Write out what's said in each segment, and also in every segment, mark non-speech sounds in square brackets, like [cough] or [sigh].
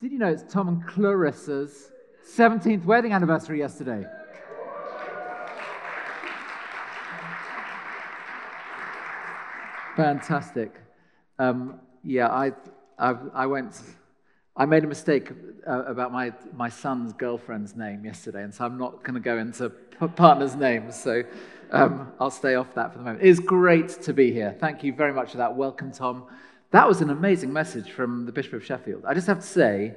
Did you know it's Tom and Clarissa's 17th wedding anniversary yesterday? Fantastic. Um, yeah, I, I, I, went. I made a mistake uh, about my, my son's girlfriend's name yesterday, and so I'm not going to go into partners' names. So um, I'll stay off that for the moment. It is great to be here. Thank you very much for that. Welcome, Tom. That was an amazing message from the Bishop of Sheffield. I just have to say,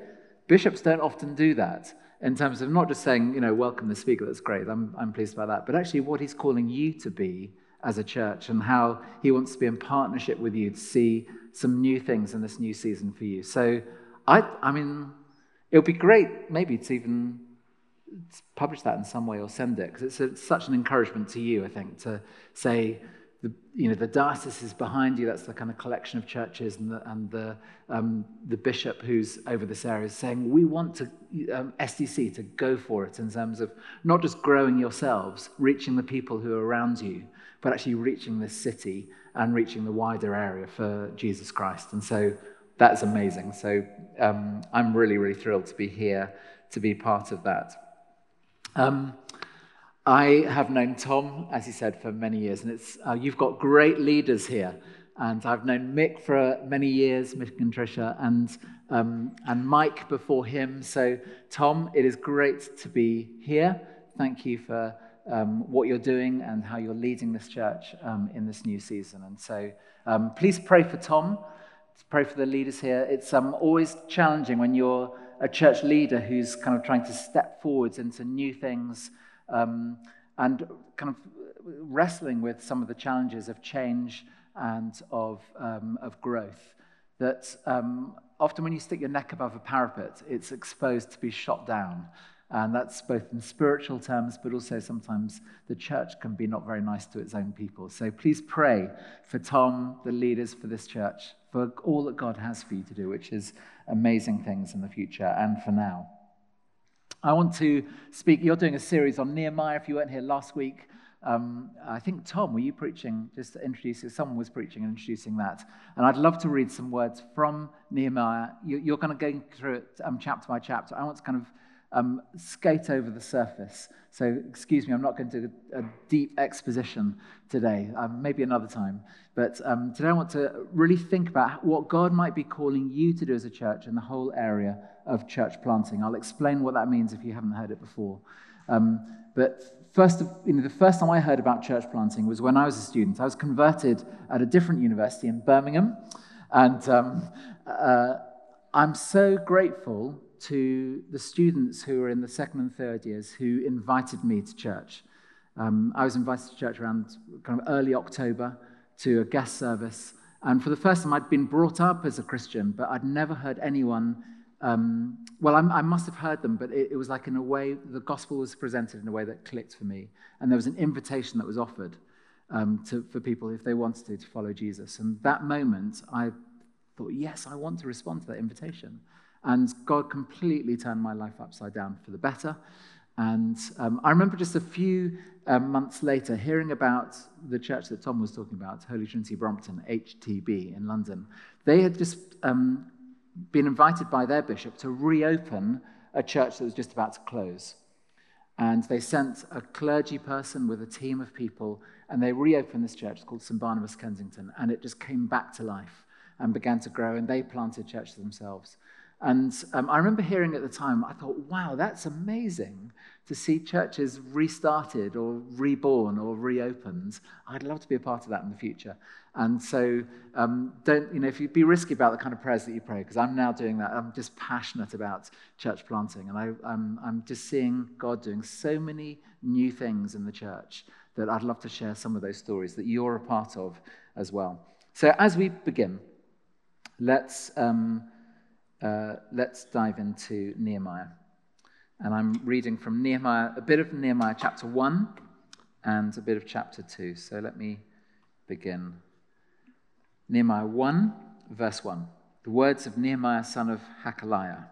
bishops don't often do that in terms of not just saying, you know, welcome the speaker, that's great, I'm, I'm pleased about that, but actually what he's calling you to be as a church and how he wants to be in partnership with you to see some new things in this new season for you. So, I, I mean, it would be great maybe to even publish that in some way or send it because it's a, such an encouragement to you, I think, to say, the, you know, the diocese is behind you. That's the kind of collection of churches and the, and the, um, the bishop who's over this area is saying, we want to, um, STC to go for it in terms of not just growing yourselves, reaching the people who are around you, but actually reaching this city and reaching the wider area for Jesus Christ. And so that's amazing. So um, I'm really, really thrilled to be here to be part of that. Um, I have known Tom, as he said, for many years, and it's, uh, you've got great leaders here. And I've known Mick for many years, Mick and Tricia, and, um, and Mike before him. So, Tom, it is great to be here. Thank you for um, what you're doing and how you're leading this church um, in this new season. And so, um, please pray for Tom. Pray for the leaders here. It's um, always challenging when you're a church leader who's kind of trying to step forwards into new things um, and kind of wrestling with some of the challenges of change and of, um, of growth. That um, often when you stick your neck above a parapet, it's exposed to be shot down. And that's both in spiritual terms, but also sometimes the church can be not very nice to its own people. So please pray for Tom, the leaders for this church, for all that God has for you to do, which is amazing things in the future and for now. I want to speak. You're doing a series on Nehemiah. If you weren't here last week, um, I think, Tom, were you preaching? Just introducing, someone was preaching and introducing that. And I'd love to read some words from Nehemiah. You, are going to go through it um, chapter by chapter. I want to kind of um, skate over the surface. So, excuse me, I'm not going to do a deep exposition today, um, maybe another time. But um, today I want to really think about what God might be calling you to do as a church in the whole area of church planting. I'll explain what that means if you haven't heard it before. Um, but first, you know, the first time I heard about church planting was when I was a student. I was converted at a different university in Birmingham. And um, uh, I'm so grateful to the students who were in the second and third years who invited me to church. Um, I was invited to church around kind of early October to a guest service. And for the first time, I'd been brought up as a Christian, but I'd never heard anyone um, well, I'm, i must have heard them, but it, it, was like in a way, the gospel was presented in a way that clicked for me. And there was an invitation that was offered um, to, for people, if they wanted to, to follow Jesus. And that moment, I thought, yes, I want to respond to that invitation. And God completely turned my life upside down for the better. And um, I remember just a few um, months later hearing about the church that Tom was talking about, Holy Trinity Brompton, HTB in London. They had just um, been invited by their bishop to reopen a church that was just about to close. And they sent a clergy person with a team of people, and they reopened this church called St. Barnabas Kensington, and it just came back to life and began to grow, and they planted churches themselves. And um, I remember hearing at the time, I thought, wow, that's amazing to see churches restarted or reborn or reopened. I'd love to be a part of that in the future. And so, um, don't, you know, if you be risky about the kind of prayers that you pray, because I'm now doing that. I'm just passionate about church planting. And I, I'm, I'm just seeing God doing so many new things in the church that I'd love to share some of those stories that you're a part of as well. So, as we begin, let's, um, uh, let's dive into Nehemiah. And I'm reading from Nehemiah, a bit of Nehemiah chapter 1 and a bit of chapter 2. So let me begin. Nehemiah 1, verse 1. The words of Nehemiah, son of Hakaliah.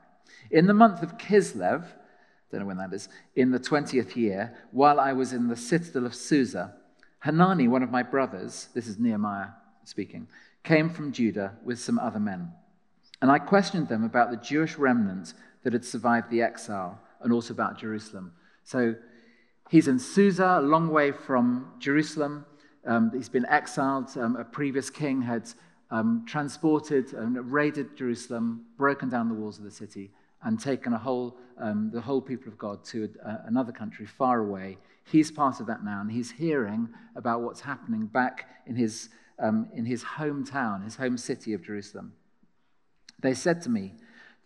In the month of Kislev, don't know when that is, in the 20th year, while I was in the citadel of Susa, Hanani, one of my brothers, this is Nehemiah speaking, came from Judah with some other men. And I questioned them about the Jewish remnant that had survived the exile and also about Jerusalem. So he's in Susa, a long way from Jerusalem. Um, he's been exiled. Um, a previous king had um, transported and raided Jerusalem, broken down the walls of the city, and taken whole, um, the whole people of God to a, another country far away. He's part of that now, and he's hearing about what's happening back in his, um, in his hometown, his home city of Jerusalem. They said to me,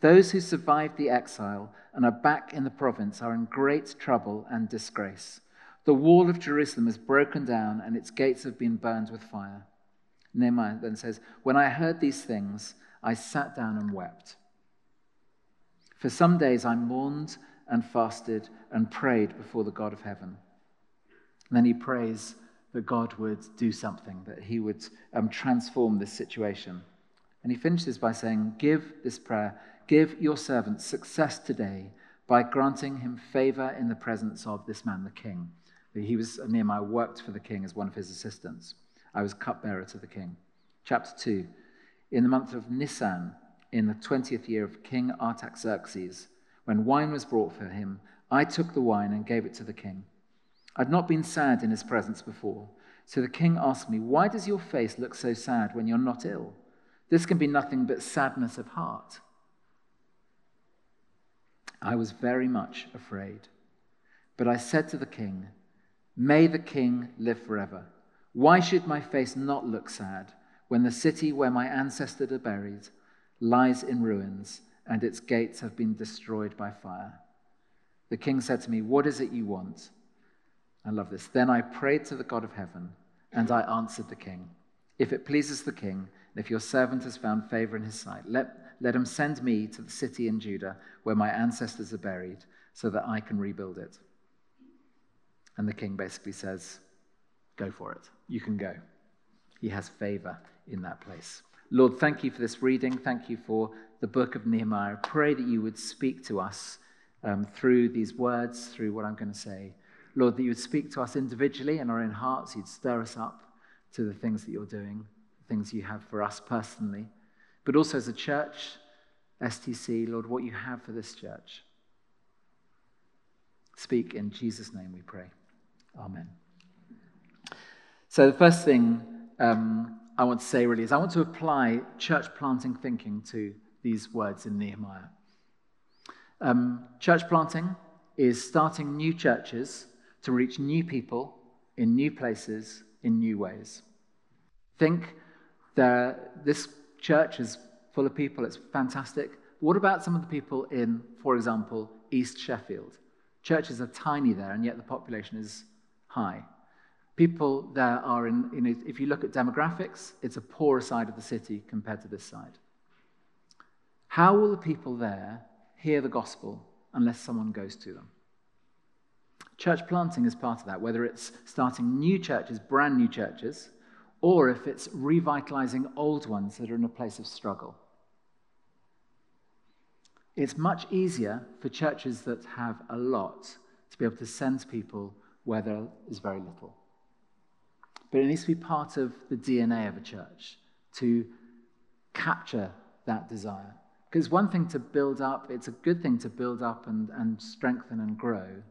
Those who survived the exile and are back in the province are in great trouble and disgrace. The wall of Jerusalem is broken down, and its gates have been burned with fire. Nehemiah then says, When I heard these things, I sat down and wept. For some days I mourned and fasted and prayed before the God of heaven. And then he prays that God would do something, that he would um, transform this situation. And he finishes by saying, Give this prayer, give your servant success today by granting him favor in the presence of this man, the king. He was, Nehemiah worked for the king as one of his assistants. I was cupbearer to the king. Chapter 2. In the month of Nisan, in the 20th year of King Artaxerxes, when wine was brought for him, I took the wine and gave it to the king. I'd not been sad in his presence before. So the king asked me, Why does your face look so sad when you're not ill? This can be nothing but sadness of heart. I was very much afraid. But I said to the king, May the king live forever. Why should my face not look sad when the city where my ancestors are buried lies in ruins and its gates have been destroyed by fire? The king said to me, What is it you want? I love this. Then I prayed to the God of heaven, and I answered the king. If it pleases the king, and if your servant has found favor in his sight, let, let him send me to the city in Judah where my ancestors are buried, so that I can rebuild it. And the king basically says, Go for it. You can go. He has favor in that place. Lord, thank you for this reading. Thank you for the book of Nehemiah. Pray that you would speak to us um, through these words, through what I'm going to say. Lord, that you would speak to us individually in our own hearts. You'd stir us up to the things that you're doing, things you have for us personally, but also as a church, STC, Lord, what you have for this church. Speak in Jesus' name, we pray. Amen. So, the first thing um, I want to say really is I want to apply church planting thinking to these words in Nehemiah. Um, church planting is starting new churches to reach new people in new places in new ways. Think that this church is full of people, it's fantastic. What about some of the people in, for example, East Sheffield? Churches are tiny there, and yet the population is high. People there are in, you know, if you look at demographics, it's a poorer side of the city compared to this side. How will the people there hear the gospel unless someone goes to them? Church planting is part of that, whether it's starting new churches, brand new churches, or if it's revitalizing old ones that are in a place of struggle. It's much easier for churches that have a lot to be able to send people where there is very little. But it needs to be part of the DNA of a church to capture that desire. Because one thing to build up, it's a good thing to build up and, and strengthen and grow,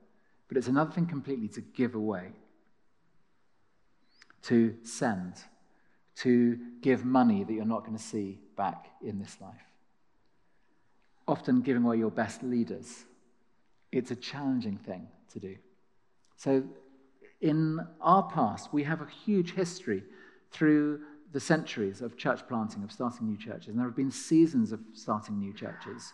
but it's another thing completely to give away, to send, to give money that you're not going to see back in this life. Often giving away your best leaders. It's a challenging thing to do. So in our past, we have a huge history through the centuries of church planting, of starting new churches, and there have been seasons of starting new churches.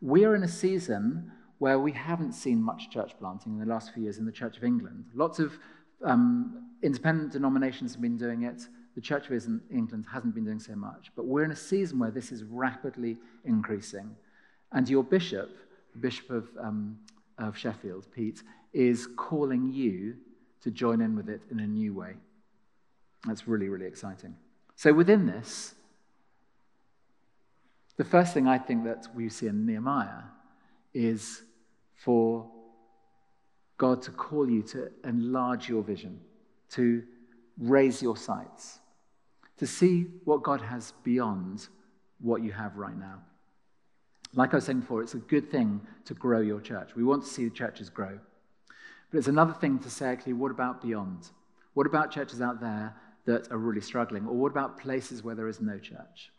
We are in a season where we haven't seen much church planting in the last few years in the Church of England. Lots of um, independent denominations have been doing it. The Church of England hasn't been doing so much. But we're in a season where this is rapidly increasing. And your bishop, the Bishop of, um, of Sheffield, Pete, is calling you to join in with it in a new way. That's really, really exciting. So, within this, the first thing I think that we see in Nehemiah is for God to call you to enlarge your vision, to raise your sights, to see what God has beyond what you have right now. Like I was saying before, it's a good thing to grow your church. We want to see the churches grow. But it's another thing to say, actually, what about beyond? What about churches out there that are really struggling? Or what about places where there is no church?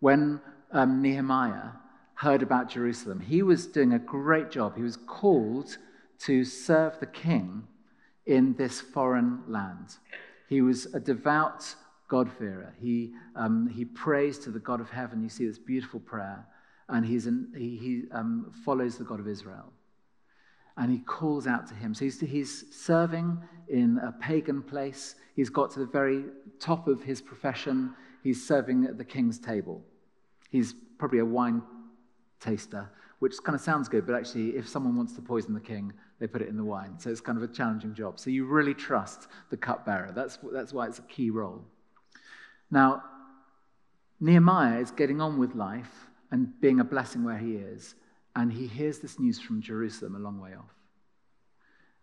When um, Nehemiah heard about Jerusalem, he was doing a great job. He was called to serve the king in this foreign land. He was a devout God-fearer. He, um, he prays to the God of heaven. You see this beautiful prayer. And he's an, he, he um, follows the God of Israel. And he calls out to him. So he's, he's serving in a pagan place. He's got to the very top of his profession. He's serving at the king's table. He's probably a wine taster, which kind of sounds good, but actually, if someone wants to poison the king, they put it in the wine. So it's kind of a challenging job. So you really trust the cupbearer. That's, that's why it's a key role. Now, Nehemiah is getting on with life and being a blessing where he is, and he hears this news from Jerusalem a long way off.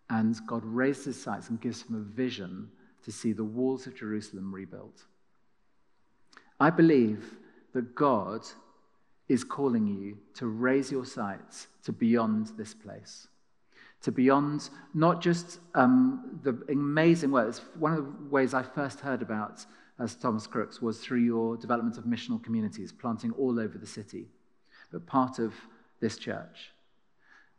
And God raises his sights and gives him a vision to see the walls of Jerusalem rebuilt. I believe that God is calling you to raise your sights to beyond this place to beyond not just um, the amazing work. One of the ways I first heard about as Thomas Crookes was through your development of missional communities, planting all over the city, but part of this church.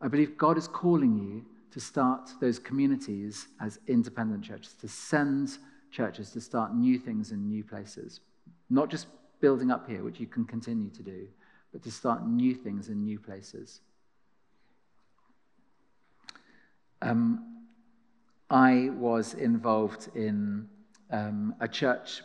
I believe God is calling you to start those communities as independent churches, to send churches to start new things in new places. Not just building up here, which you can continue to do, but to start new things in new places. Um, I was involved in um, a church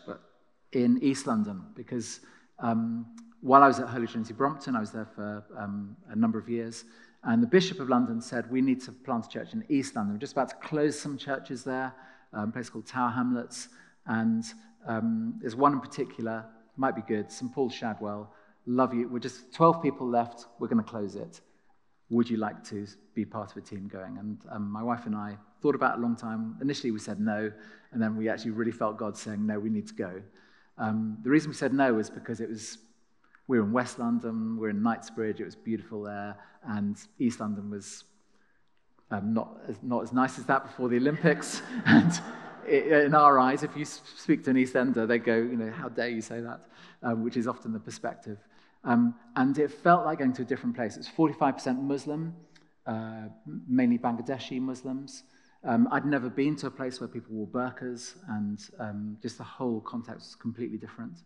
in East London because um, while I was at Holy Trinity Brompton, I was there for um, a number of years, and the Bishop of London said, We need to plant a church in East London. We're just about to close some churches there, um, a place called Tower Hamlets, and um, there's one in particular, might be good, St. Paul Shadwell. Love you. We're just 12 people left. We're going to close it would you like to be part of a team going? And um, my wife and I thought about it a long time. Initially, we said no, and then we actually really felt God saying, no, we need to go. Um, the reason we said no was because it was, we were in West London, we are in Knightsbridge, it was beautiful there, and East London was um, not, as, not as nice as that before the Olympics. [laughs] and it, in our eyes, if you speak to an East Ender, they go, you know, how dare you say that, um, which is often the perspective. Um, and it felt like going to a different place. It's 45% Muslim, uh, mainly Bangladeshi Muslims. Um, I'd never been to a place where people wore burqas, and um, just the whole context was completely different.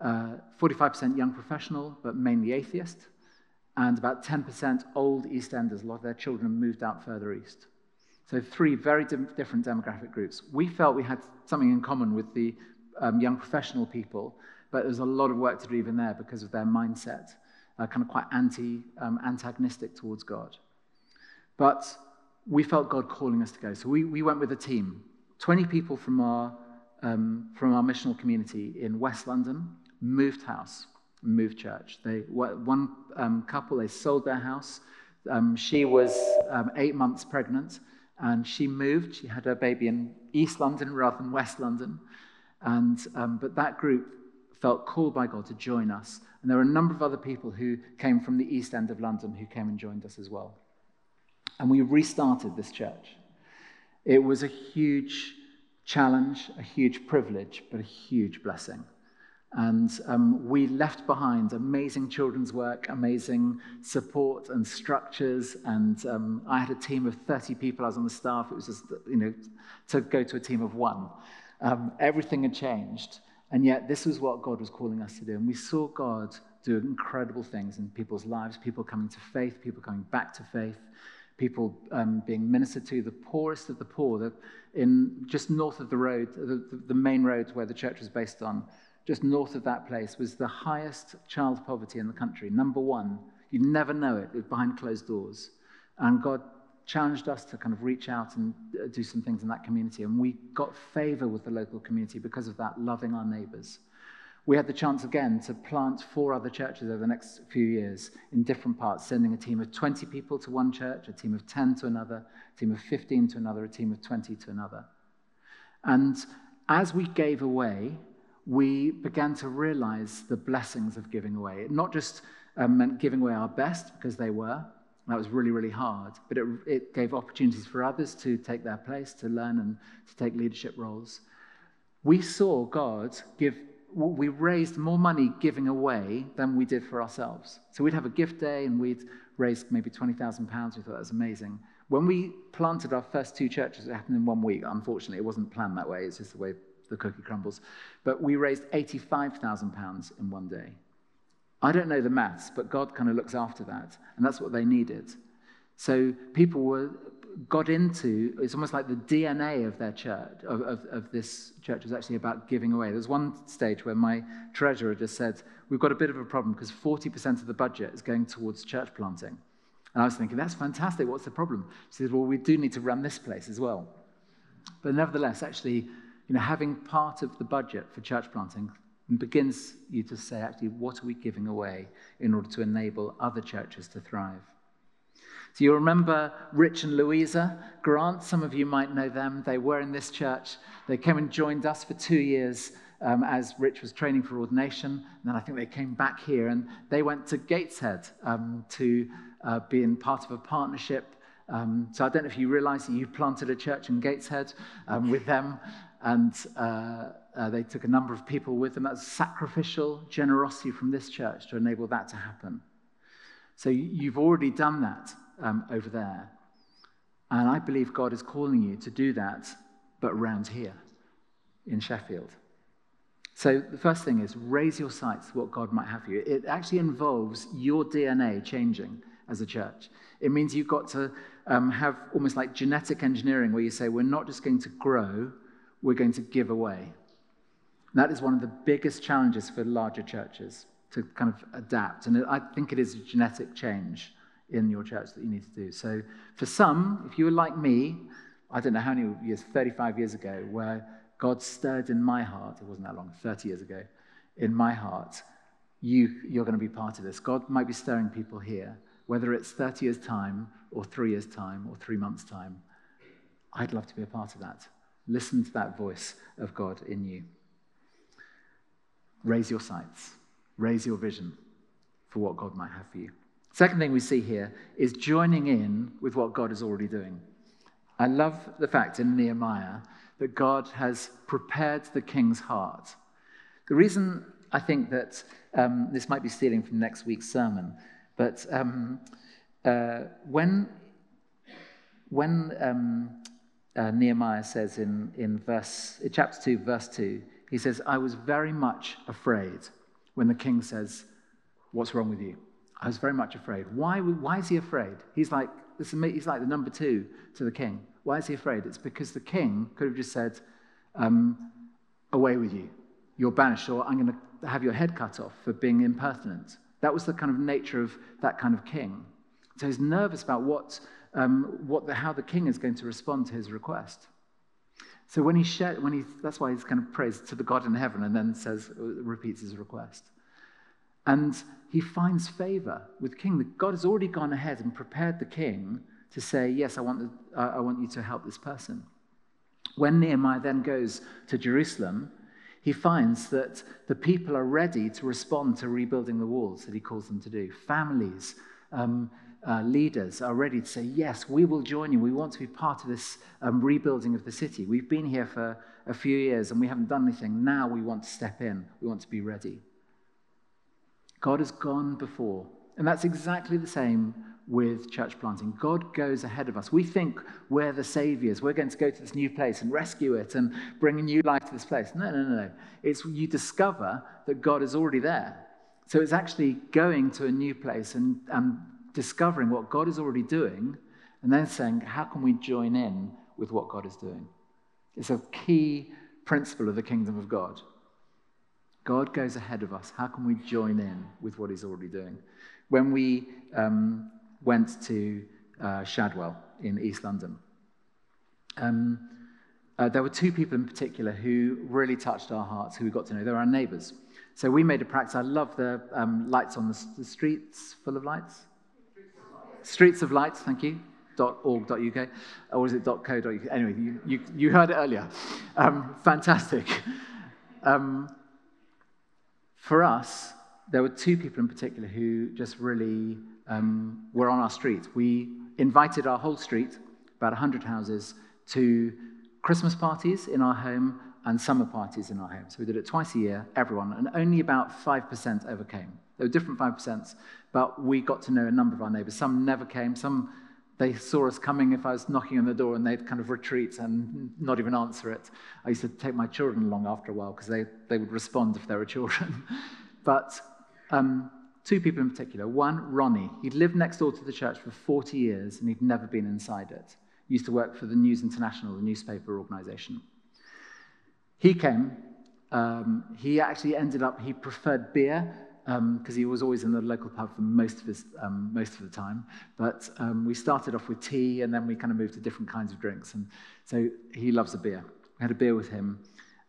Uh, 45% young professional, but mainly atheist, and about 10% old East Enders. A lot of their children moved out further east. So, three very di- different demographic groups. We felt we had something in common with the um, young professional people but there's a lot of work to do even there because of their mindset, uh, kind of quite anti, um, antagonistic towards God. But we felt God calling us to go. So we, we went with a team, 20 people from our, um, from our missional community in West London, moved house, moved church. They, one um, couple, they sold their house. Um, she was um, eight months pregnant, and she moved. She had her baby in East London rather than West London. And, um, but that group felt called by God to join us. And there were a number of other people who came from the east end of London who came and joined us as well. And we restarted this church. It was a huge challenge, a huge privilege, but a huge blessing. And um, we left behind amazing children's work, amazing support and structures. And um, I had a team of 30 people. I was on the staff. It was just, you know, to go to a team of one. Um, everything had changed. And yet, this was what God was calling us to do. And we saw God do incredible things in people's lives people coming to faith, people coming back to faith, people um, being ministered to, the poorest of the poor. The, in just north of the road, the, the main road where the church was based on, just north of that place, was the highest child poverty in the country, number one. You'd never know it, it was behind closed doors. And God challenged us to kind of reach out and uh, do some things in that community. And we got favor with the local community because of that, loving our neighbors. We had the chance again to plant four other churches over the next few years in different parts, sending a team of 20 people to one church, a team of 10 to another, a team of 15 to another, a team of 20 to another. And as we gave away, we began to realize the blessings of giving away. It not just um, meant giving away our best because they were. That was really, really hard. But it, it gave opportunities for others to take their place, to learn and to take leadership roles. We saw God give, we raised more money giving away than we did for ourselves. So we'd have a gift day and we'd raise maybe £20,000. We thought that was amazing. When we planted our first two churches, it happened in one week. Unfortunately, it wasn't planned that way. It's just the way the cookie crumbles. But we raised £85,000 in one day. I don't know the maths, but God kind of looks after that. And that's what they needed. So people were got into it's almost like the DNA of their church, of, of, of, this church was actually about giving away. There's one stage where my treasurer just said, We've got a bit of a problem because 40% of the budget is going towards church planting. And I was thinking, That's fantastic. What's the problem? She said, Well, we do need to run this place as well. But nevertheless, actually, you know, having part of the budget for church planting begins you to say, actually, what are we giving away in order to enable other churches to thrive? So you remember Rich and Louisa Grant? Some of you might know them. They were in this church. They came and joined us for two years um, as Rich was training for ordination. And then I think they came back here and they went to Gateshead um, to uh, being part of a partnership. Um, so I don't know if you realize that you planted a church in Gateshead um, with them. And uh, uh, they took a number of people with them. That's sacrificial generosity from this church to enable that to happen. So you've already done that um, over there. And I believe God is calling you to do that, but around here in Sheffield. So the first thing is raise your sights to what God might have for you. It actually involves your DNA changing as a church. It means you've got to um, have almost like genetic engineering where you say, we're not just going to grow, we're going to give away. That is one of the biggest challenges for larger churches to kind of adapt. And I think it is a genetic change in your church that you need to do. So for some, if you were like me, I don't know how many years, 35 years ago, where God stirred in my heart, it wasn't that long, 30 years ago, in my heart, you, you're going to be part of this. God might be stirring people here, whether it's 30 years' time or three years' time or three months' time. I'd love to be a part of that. Listen to that voice of God in you. Raise your sights, raise your vision for what God might have for you. Second thing we see here is joining in with what God is already doing. I love the fact in Nehemiah that God has prepared the king's heart. The reason I think that um, this might be stealing from next week's sermon, but um, uh, when, when um, uh, Nehemiah says in, in, verse, chapter 2, verse 2, he says, I was very much afraid when the king says, What's wrong with you? I was very much afraid. Why, why is he afraid? He's like, is, he's like the number two to the king. Why is he afraid? It's because the king could have just said, um, Away with you. You're banished, or I'm going to have your head cut off for being impertinent. That was the kind of nature of that kind of king. So he's nervous about what, um, what the, how the king is going to respond to his request. So when he, shared, when he that's why he's kind of prays to the God in heaven and then says, repeats his request. And he finds favor with the king. God has already gone ahead and prepared the king to say, Yes, I want, the, uh, I want you to help this person. When Nehemiah then goes to Jerusalem, he finds that the people are ready to respond to rebuilding the walls that he calls them to do. Families, um, uh, leaders are ready to say, Yes, we will join you. We want to be part of this um, rebuilding of the city. We've been here for a few years and we haven't done anything. Now we want to step in, we want to be ready. God has gone before. And that's exactly the same with church planting. God goes ahead of us. We think we're the saviors. We're going to go to this new place and rescue it and bring a new life to this place. No, no, no, no. It's you discover that God is already there. So it's actually going to a new place and, and discovering what God is already doing and then saying, how can we join in with what God is doing? It's a key principle of the kingdom of God. God goes ahead of us. How can we join in with what He's already doing? When we um, went to uh, Shadwell in East London, um, uh, there were two people in particular who really touched our hearts, who we got to know. They were our neighbours. So we made a practice. I love the um, lights on the, the, streets full of lights. Streets of Lights, thank you. .org.uk, or is it .co.uk? Anyway, you, you, you heard it earlier. Um, fantastic. Um, for us, there were two people in particular who just really um, were on our street. We invited our whole street, about 100 houses, to Christmas parties in our home and summer parties in our home. So we did it twice a year, everyone, and only about 5% overcame. There were different 5%, but we got to know a number of our neighbors. Some never came, some they saw us coming if I was knocking on the door and they'd kind of retreat and not even answer it. I used to take my children along after a while because they, they would respond if they were children. [laughs] but um, two people in particular. One, Ronnie. He'd lived next door to the church for 40 years and he'd never been inside it. He used to work for the News International, the newspaper organization. He came. Um, he actually ended up, he preferred beer because um, he was always in the local pub for most of, his, um, most of the time. But um, we started off with tea and then we kind of moved to different kinds of drinks. And so he loves a beer. We had a beer with him.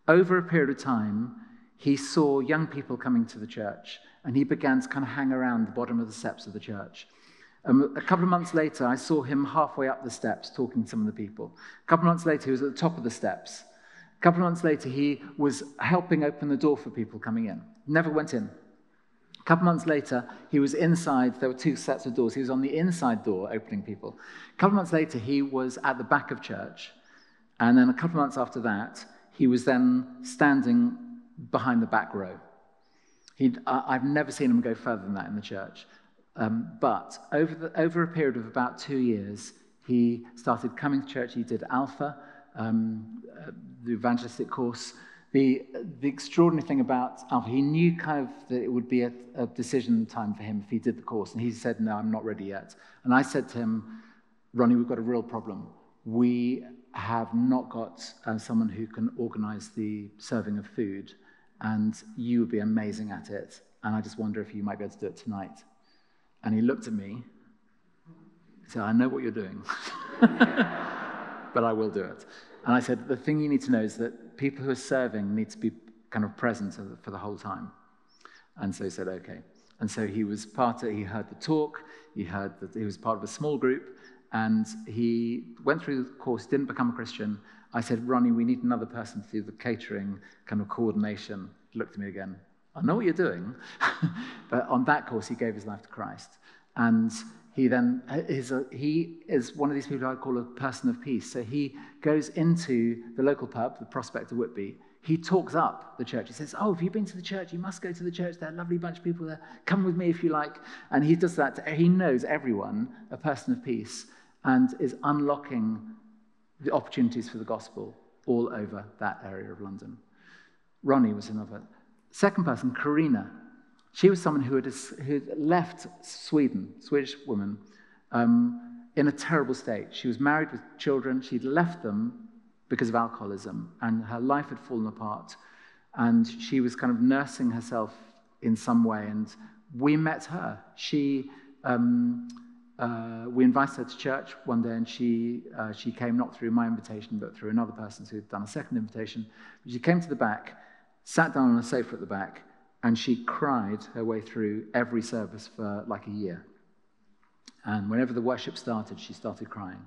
Over a period of time, he saw young people coming to the church and he began to kind of hang around the bottom of the steps of the church. Um, a couple of months later, I saw him halfway up the steps talking to some of the people. A couple of months later, he was at the top of the steps. A couple of months later, he was helping open the door for people coming in. Never went in. A couple months later, he was inside. There were two sets of doors. He was on the inside door opening people. A couple months later, he was at the back of church. And then a couple months after that, he was then standing behind the back row. He'd, I've never seen him go further than that in the church. Um, but over, the, over a period of about two years, he started coming to church. He did Alpha, um, uh, the evangelistic course. The, the extraordinary thing about Alpha, he knew kind of that it would be a, a decision time for him if he did the course. And he said, No, I'm not ready yet. And I said to him, Ronnie, we've got a real problem. We have not got uh, someone who can organize the serving of food and you would be amazing at it. And I just wonder if you might be able to do it tonight. And he looked at me. Said, I know what you're doing, [laughs] but I will do it. And I said, The thing you need to know is that people who are serving need to be kind of present for the whole time. And so he said, Okay. And so he was part of, he heard the talk, he heard that he was part of a small group, and he went through the course, didn't become a Christian, I said, Ronnie, we need another person to do the catering kind of coordination. He looked at me again. I know what you're doing. [laughs] but on that course, he gave his life to Christ. And he then is a, uh, he is one of these people I call a person of peace. So he goes into the local pub, the Prospect of Whitby. He talks up the church. He says, "Oh, have you been to the church? You must go to the church. There are a lovely bunch of people there. Come with me if you like." And he does that. To, he knows everyone, a person of peace, and is unlocking the opportunities for the gospel all over that area of London. Ronnie was another. Second person, Karina. She was someone who had, who had left Sweden, Swedish woman, um, in a terrible state. She was married with children. She'd left them because of alcoholism, and her life had fallen apart. And she was kind of nursing herself in some way. And we met her. She. Um, uh, we invited her to church one day, and she, uh, she came not through my invitation, but through another person who had done a second invitation. She came to the back, sat down on a sofa at the back, and she cried her way through every service for like a year. And whenever the worship started, she started crying.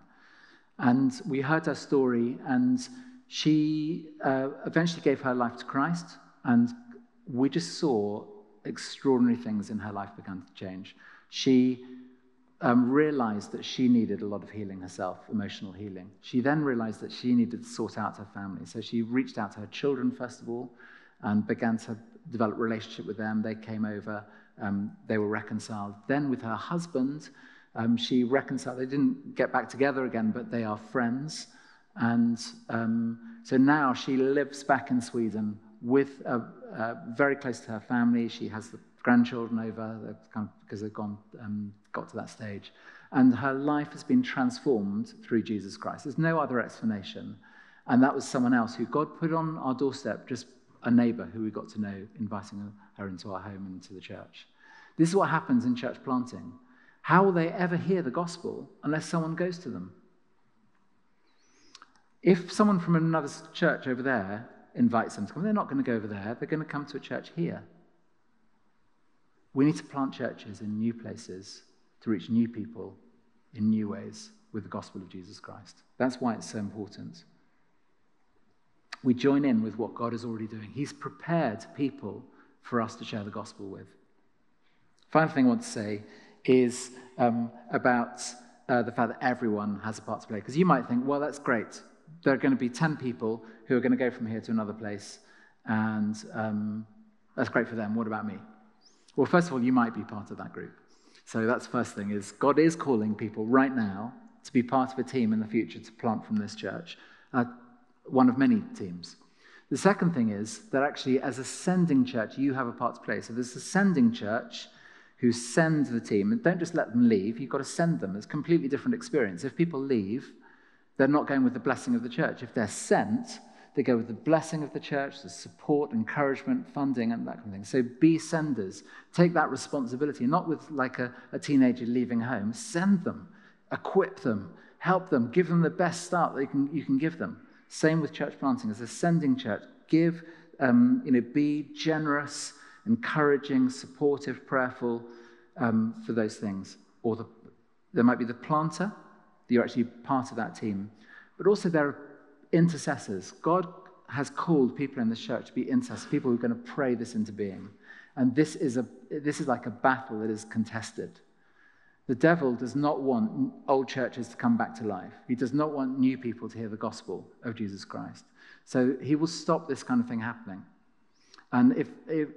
And we heard her story, and she uh, eventually gave her life to Christ, and we just saw extraordinary things in her life began to change. She um, realized that she needed a lot of healing herself, emotional healing. She then realized that she needed to sort out her family. So she reached out to her children, first of all, and began to develop a relationship with them. They came over, um, they were reconciled. Then with her husband, um, she reconciled. They didn't get back together again, but they are friends. And um, so now she lives back in Sweden with uh, uh, very close to her family. She has the grandchildren over kind of, because they've gone, um, got to that stage. And her life has been transformed through Jesus Christ. There's no other explanation. And that was someone else who God put on our doorstep, just a neighbor who we got to know, inviting her into our home and into the church. This is what happens in church planting. How will they ever hear the gospel unless someone goes to them? If someone from another church over there invites them to come, they're not going to go over there. They're going to come to a church here. We need to plant churches in new places to reach new people in new ways with the gospel of Jesus Christ. That's why it's so important. We join in with what God is already doing. He's prepared people for us to share the gospel with. Final thing I want to say is um, about uh, the fact that everyone has a part to play. Because you might think, well, that's great. There are going to be 10 people who are going to go from here to another place, and um, that's great for them. What about me? Well, first of all, you might be part of that group. So that's the first thing is God is calling people right now to be part of a team in the future to plant from this church, uh, one of many teams. The second thing is that actually, as a sending church, you have a part to play. So there's a sending church who send the team, and don't just let them leave, you've got to send them. It's a completely different experience. If people leave, they're not going with the blessing of the church. If they're sent, they go with the blessing of the church, the support, encouragement, funding, and that kind of thing. So be senders. Take that responsibility, not with like a, a teenager leaving home. Send them, equip them, help them, give them the best start that you can, you can give them. Same with church planting. As a sending church, give, um, you know, be generous, encouraging, supportive, prayerful um, for those things. Or the, there might be the planter, you're actually part of that team. But also there are intercessors. God has called people in the church to be intercessors, people who are going to pray this into being. And this is, a, this is like a battle that is contested. The devil does not want old churches to come back to life. He does not want new people to hear the gospel of Jesus Christ. So he will stop this kind of thing happening. And if, if,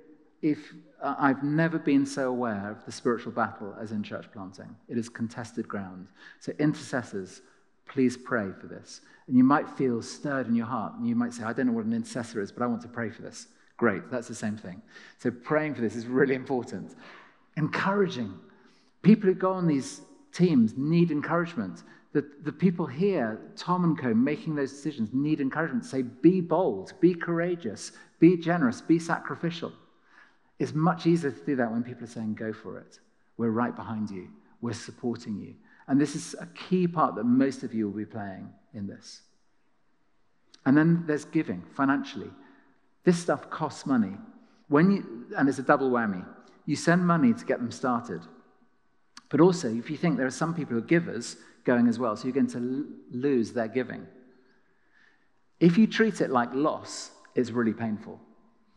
if uh, I've never been so aware of the spiritual battle as in church planting, it is contested ground. So, intercessors, please pray for this. And you might feel stirred in your heart, and you might say, I don't know what an intercessor is, but I want to pray for this. Great, that's the same thing. So, praying for this is really important. Encouraging. People who go on these teams need encouragement. The, the people here, Tom and co, making those decisions, need encouragement. Say, be bold, be courageous, be generous, be sacrificial. It's much easier to do that when people are saying, go for it. We're right behind you. We're supporting you. And this is a key part that most of you will be playing in this. And then there's giving financially. This stuff costs money. When you, and it's a double whammy. You send money to get them started. But also, if you think there are some people who are givers going as well, so you're going to lose their giving. If you treat it like loss, it's really painful.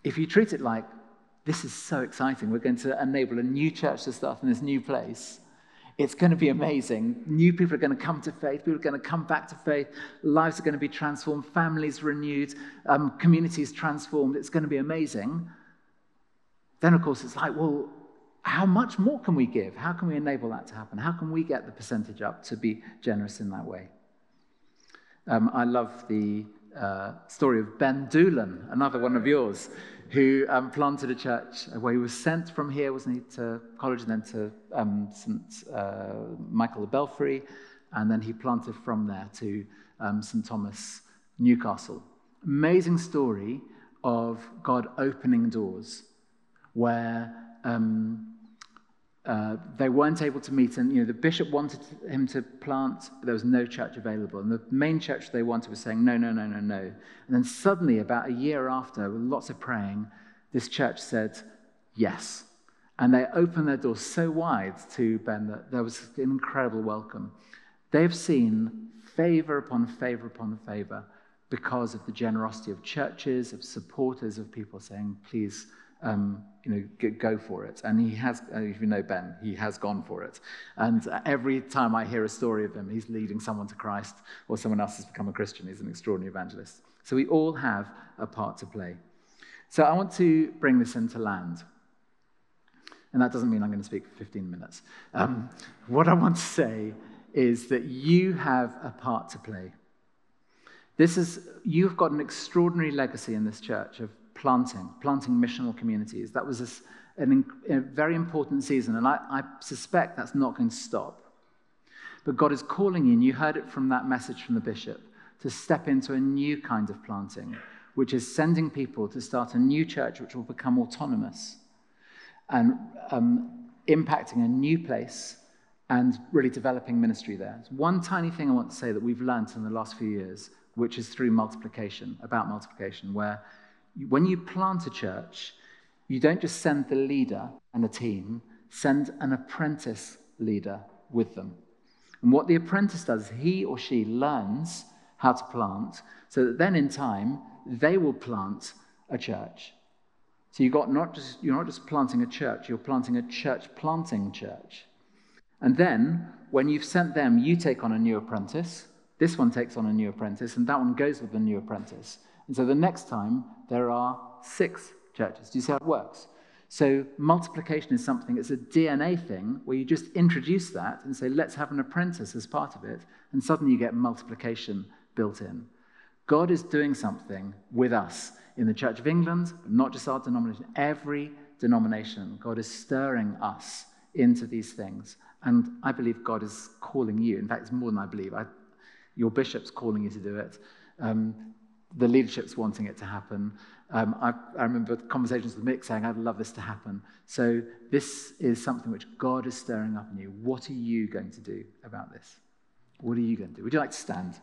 If you treat it like this is so exciting. We're going to enable a new church to start in this new place. It's going to be amazing. New people are going to come to faith. People are going to come back to faith. Lives are going to be transformed. Families renewed. Um, communities transformed. It's going to be amazing. Then, of course, it's like, well, how much more can we give? How can we enable that to happen? How can we get the percentage up to be generous in that way? Um, I love the uh, story of Ben Doolan, another one of yours who um, planted a church where he was sent from here, wasn't he, to college and then to um, St. Uh, Michael le Belfrey, and then he planted from there to um, St. Thomas, Newcastle. Amazing story of God opening doors where um, uh, they weren't able to meet, and you know the bishop wanted him to plant, but there was no church available. And the main church they wanted was saying no, no, no, no, no. And then suddenly, about a year after, with lots of praying, this church said yes, and they opened their doors so wide to Ben that there was an incredible welcome. They've seen favor upon favor upon favor because of the generosity of churches, of supporters, of people saying, please um, you know, go for it. And he has, uh, if you know Ben, he has gone for it. And every time I hear a story of him, he's leading someone to Christ or someone else has become a Christian. He's an extraordinary evangelist. So we all have a part to play. So I want to bring this into land. And that doesn't mean I'm going to speak for 15 minutes. Um, what I want to say is that you have a part to play. This is, you've got an extraordinary legacy in this church of planting, planting missional communities. That was a, an, a very important season, and I, I suspect that's not going to stop. But God is calling you, and you heard it from that message from the bishop, to step into a new kind of planting, which is sending people to start a new church which will become autonomous and um, impacting a new place and really developing ministry there. one tiny thing I want to say that we've learned in the last few years, which is through multiplication, about multiplication, where when you plant a church, you don't just send the leader and a team, send an apprentice leader with them. And what the apprentice does, he or she learns how to plant so that then in time they will plant a church. So you got not just, you're not just planting a church, you're planting a church planting church. And then, when you've sent them, you take on a new apprentice. This one takes on a new apprentice, and that one goes with the new apprentice. And so the next time, there are six churches. Do you see how it works? So multiplication is something, it's a DNA thing where you just introduce that and say, let's have an apprentice as part of it, and suddenly you get multiplication built in. God is doing something with us in the Church of England, but not just our denomination, every denomination. God is stirring us into these things. And I believe God is calling you. In fact, it's more than I believe. I, your bishop's calling you to do it. Um, the leadership's wanting it to happen. Um, I, I, remember conversations with Mick saying, I'd love this to happen. So, this is something which God is stirring up in you. What are you going to do about this? What are you going to do? Would you like to stand?